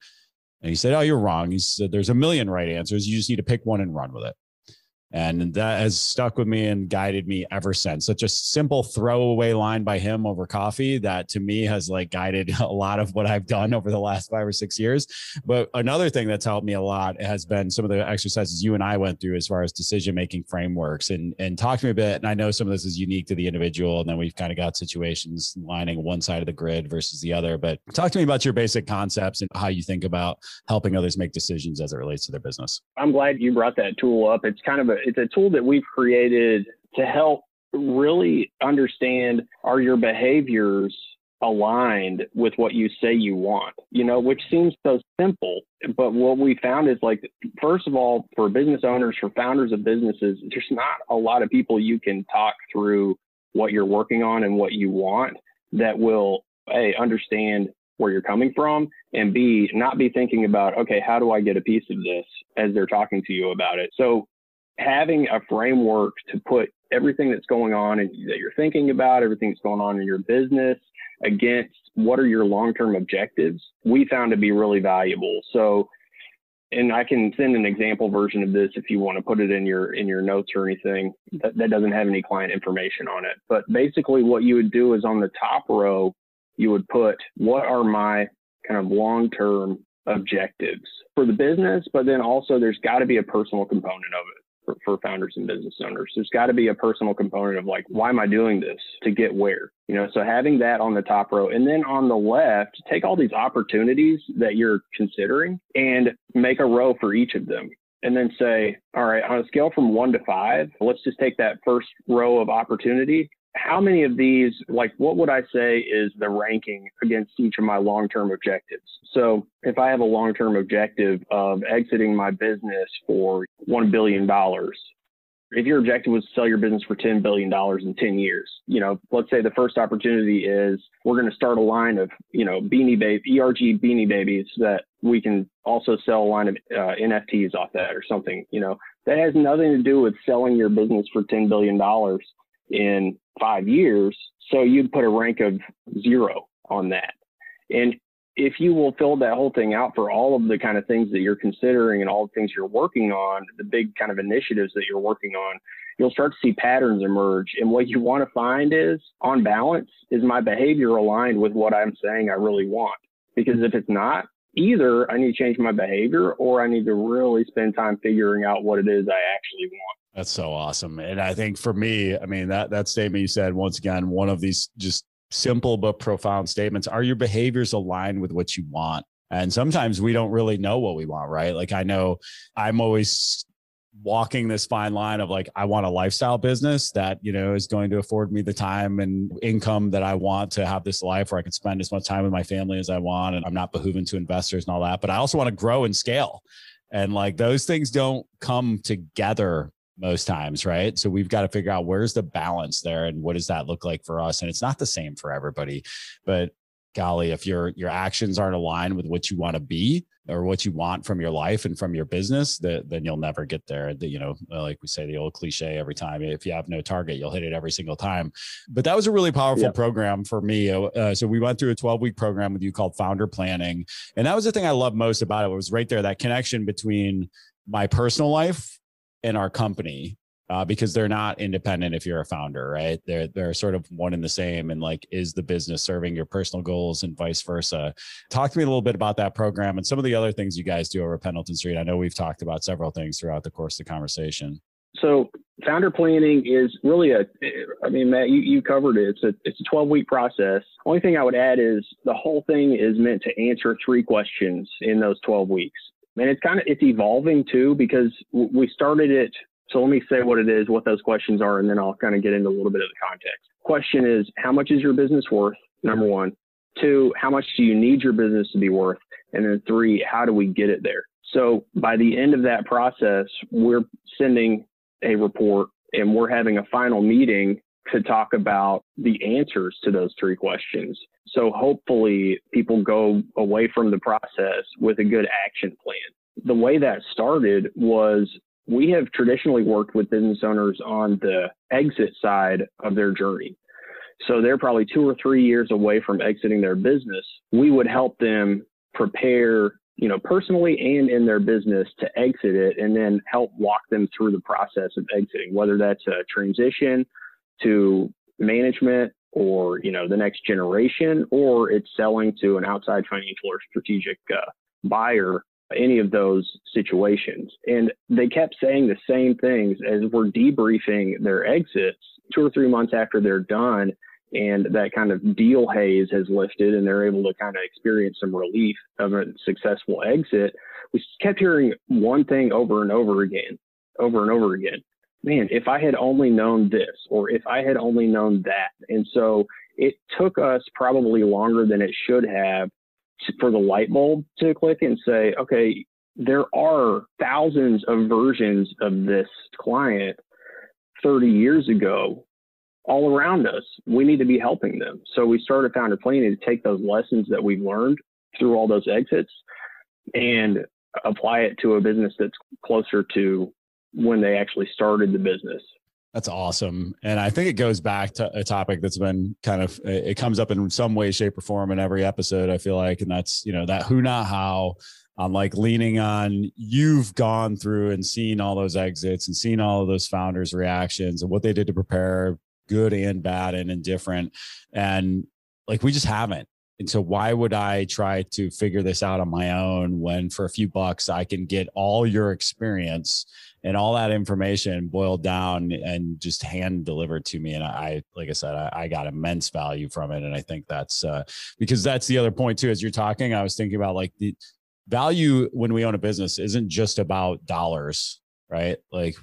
And he said, oh, you're wrong. He said, there's a million right answers. You just need to pick one and run with it. And that has stuck with me and guided me ever since. Such a simple throwaway line by him over coffee that to me has like guided a lot of what I've done over the last five or six years. But another thing that's helped me a lot has been some of the exercises you and I went through as far as decision making frameworks and and talk to me a bit. And I know some of this is unique to the individual, and then we've kind of got situations lining one side of the grid versus the other. But talk to me about your basic concepts and how you think about helping others make decisions as it relates to their business. I'm glad you brought that tool up. It's kind of a it's a tool that we've created to help really understand are your behaviors aligned with what you say you want, you know, which seems so simple. But what we found is like, first of all, for business owners, for founders of businesses, there's not a lot of people you can talk through what you're working on and what you want that will, A, understand where you're coming from and B, not be thinking about, okay, how do I get a piece of this as they're talking to you about it? So having a framework to put everything that's going on and that you're thinking about, everything that's going on in your business against what are your long-term objectives, we found to be really valuable. So, and I can send an example version of this if you want to put it in your in your notes or anything that, that doesn't have any client information on it. But basically what you would do is on the top row, you would put what are my kind of long-term objectives for the business, but then also there's got to be a personal component of it for, for founders and business owners. There's got to be a personal component of like, why am I doing this to get where? You know, so having that on the top row. And then on the left, take all these opportunities that you're considering and make a row for each of them. And then say, all right, on a scale from one to five, let's just take that first row of opportunity how many of these, like, what would I say is the ranking against each of my long term objectives? So, if I have a long term objective of exiting my business for $1 billion, if your objective was to sell your business for $10 billion in 10 years, you know, let's say the first opportunity is we're going to start a line of, you know, beanie baby, ERG beanie babies that we can also sell a line of uh, NFTs off that or something, you know, that has nothing to do with selling your business for $10 billion in five years. So you'd put a rank of zero on that. And if you will fill that whole thing out for all of the kind of things that you're considering and all the things you're working on, the big kind of initiatives that you're working on, you'll start to see patterns emerge. And what you want to find is, on balance, is my behavior aligned with what I'm saying I really want? Because if it's not, either I need to change my behavior or I need to really spend time figuring out what it is I actually want. That's so awesome. And I think for me, I mean, that, that statement you said, once again, one of these just simple but profound statements are your behaviors aligned with what you want? And sometimes we don't really know what we want, right? Like I know I'm always walking this fine line of like I want a lifestyle business that you know is going to afford me the time and income that I want to have this life where I can spend as much time with my family as I want and I'm not behooving to investors and all that but I also want to grow and scale and like those things don't come together most times, right? So we've got to figure out where's the balance there and what does that look like for us? And it's not the same for everybody, but golly, if your your actions aren't aligned with what you want to be or what you want from your life and from your business, that then you'll never get there. The, you know, like we say the old cliche every time: if you have no target, you'll hit it every single time. But that was a really powerful program for me. Uh, so we went through a 12 week program with you called Founder Planning, and that was the thing I loved most about it. Was right there that connection between my personal life in our company uh, because they're not independent if you're a founder, right? They're they're sort of one and the same. And like, is the business serving your personal goals and vice versa? Talk to me a little bit about that program and some of the other things you guys do over Pendleton Street. I know we've talked about several things throughout the course of the conversation. So founder planning is really a i mean matt you, you covered it it's a it's a 12 week process only thing i would add is the whole thing is meant to answer three questions in those 12 weeks and it's kind of it's evolving too because we started it so let me say what it is what those questions are and then i'll kind of get into a little bit of the context. Question is how much is your business worth number one? Two how much do you need your business to be worth? And then three how do we get it there? So by the end of that process we're sending a report and we're having a final meeting to talk about the answers to those three questions. So hopefully people go away from the process with a good action plan. The way that started was we have traditionally worked with business owners on the exit side of their journey. So they're probably two or three years away from exiting their business. We would help them prepare, you know, personally and in their business to exit it and then help walk them through the process of exiting, whether that's a transition to management or you know the next generation or it's selling to an outside financial or strategic uh, buyer any of those situations. And they kept saying the same things as we're debriefing their exits two or three months after they're done and that kind of deal haze has lifted and they're able to kind of experience some relief of a successful exit. We kept hearing one thing over and over again over and over again man, if I had only known this or if I had only known that. And so it took us probably longer than it should have to, for the light bulb to click and say, okay, there are thousands of versions of this client 30 years ago all around us. We need to be helping them. So we started Founder Planning to take those lessons that we've learned through all those exits and apply it to a business that's closer to when they actually started the business. That's awesome. And I think it goes back to a topic that's been kind of, it comes up in some way, shape, or form in every episode, I feel like. And that's, you know, that who, not how. I'm like leaning on you've gone through and seen all those exits and seen all of those founders' reactions and what they did to prepare, good and bad and indifferent. And like we just haven't and so why would I try to figure this out on my own when for a few bucks I can get all your experience and all that information boiled down and just hand delivered to me. And I, like I said, I, I got immense value from it. And I think that's uh, because that's the other point too. As you're talking, I was thinking about like the value when we own a business isn't just about dollars, right? Like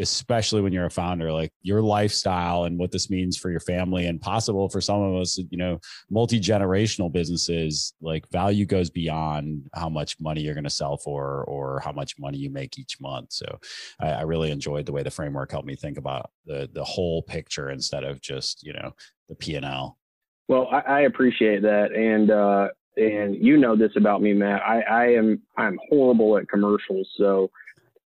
especially when you're a founder like your lifestyle and what this means for your family and possible for some of us you know multi-generational businesses like value goes beyond how much money you're going to sell for or how much money you make each month. So I, I, really enjoyed the way the framework helped me think about the the whole picture instead of just you know the p&l well i, I appreciate that and uh and you know this about me matt. I i am i'm horrible at commercials so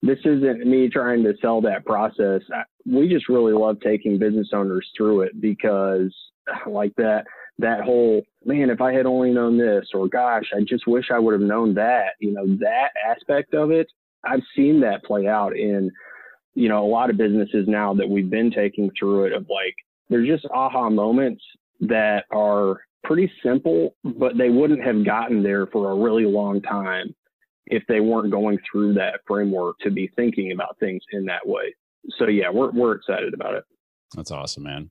this isn't me trying to sell that process. We just really love taking business owners through it because like that that whole man if I had only known this or gosh, I just wish I would have known that, you know, that aspect of it. I've seen that play out in you know, a lot of businesses now that we've been taking through it of like there's just aha moments that are pretty simple, but they wouldn't have gotten there for a really long time if they weren't going through that framework to be thinking about things in that way. So yeah, we're we're excited about it. That's awesome, man.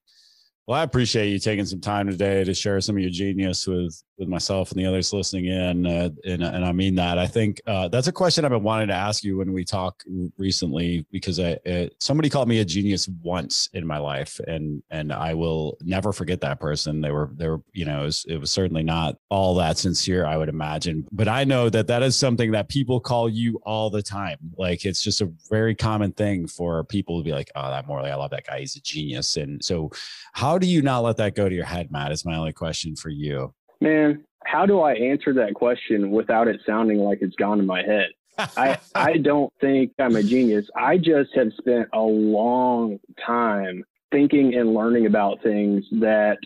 Well, I appreciate you taking some time today to share some of your genius with with myself and the others listening in, uh, and and I mean that. I think uh, that's a question I've been wanting to ask you when we talk recently because I uh, somebody called me a genius once in my life, and and I will never forget that person. They were they were you know it was, it was certainly not all that sincere, I would imagine, but I know that that is something that people call you all the time. Like it's just a very common thing for people to be like, oh, that Morley, I love that guy, he's a genius. And so, how do you not let that go to your head, Matt? Is my only question for you. Man, how do I answer that question without it sounding like it's gone to my head? I I don't think I'm a genius. I just have spent a long time thinking and learning about things that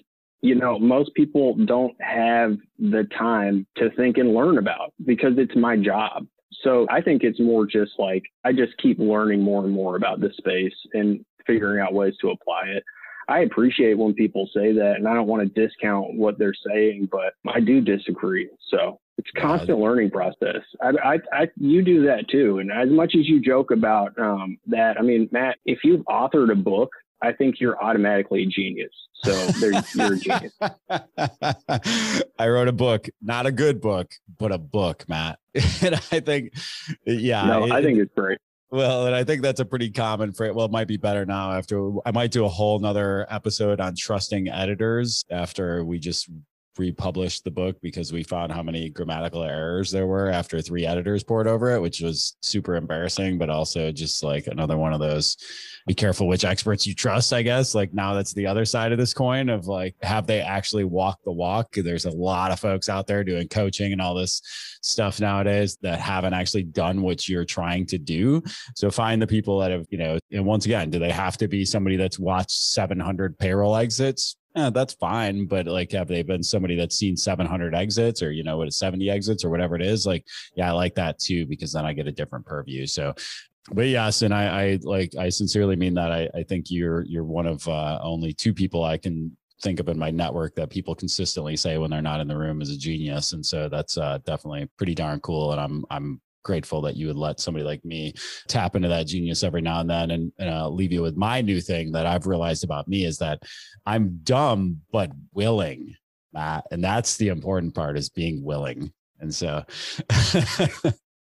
you know most people don't have the time to think and learn about because it's my job. So I think it's more just like I just keep learning more and more about this space and figuring out ways to apply it. I appreciate when people say that, and I don't want to discount what they're saying, but I do disagree. So it's constant learning process. I, I, I, you do that too. And as much as you joke about um, that, I mean, Matt, if you've authored a book, I think you're automatically a genius. So you're a genius. I wrote a book, not a good book, but a book, Matt. and I think, yeah, no, it, I think it's great. Well, and I think that's a pretty common phrase. Well, it might be better now after I might do a whole nother episode on trusting editors after we just republished the book because we found how many grammatical errors there were after three editors poured over it, which was super embarrassing, but also just like another one of those be careful which experts you trust, I guess. Like now that's the other side of this coin of like, have they actually walked the walk? There's a lot of folks out there doing coaching and all this stuff nowadays that haven't actually done what you're trying to do. So find the people that have, you know, and once again, do they have to be somebody that's watched 700 payroll exits? Yeah, that's fine. But like, have they been somebody that's seen 700 exits or, you know, what 70 exits or whatever it is? Like, yeah, I like that too, because then I get a different purview. So, but yes, and I, I like, I sincerely mean that. I, I think you're, you're one of uh, only two people I can think of in my network that people consistently say when they're not in the room is a genius. And so that's uh, definitely pretty darn cool. And I'm, I'm grateful that you would let somebody like me tap into that genius every now and then and, and uh, leave you with my new thing that I've realized about me is that I'm dumb but willing, Matt, and that's the important part is being willing. And so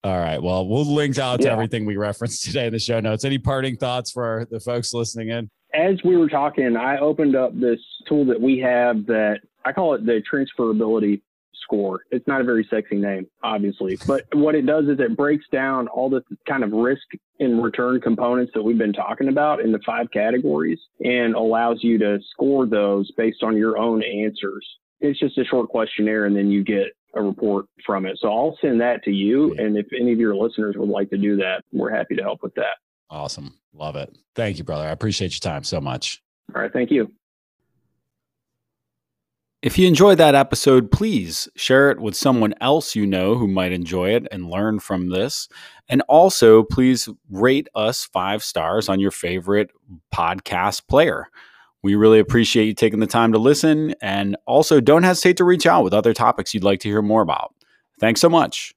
All right. Well, we'll link out to yeah. everything we referenced today in the show notes. Any parting thoughts for the folks listening in? As we were talking, I opened up this tool that we have that I call it the transferability score. It's not a very sexy name, obviously, but what it does is it breaks down all the kind of risk and return components that we've been talking about into five categories and allows you to score those based on your own answers. It's just a short questionnaire and then you get a report from it. So I'll send that to you. And if any of your listeners would like to do that, we're happy to help with that. Awesome. Love it. Thank you, brother. I appreciate your time so much. All right. Thank you. If you enjoyed that episode, please share it with someone else you know who might enjoy it and learn from this. And also, please rate us five stars on your favorite podcast player. We really appreciate you taking the time to listen. And also, don't hesitate to reach out with other topics you'd like to hear more about. Thanks so much.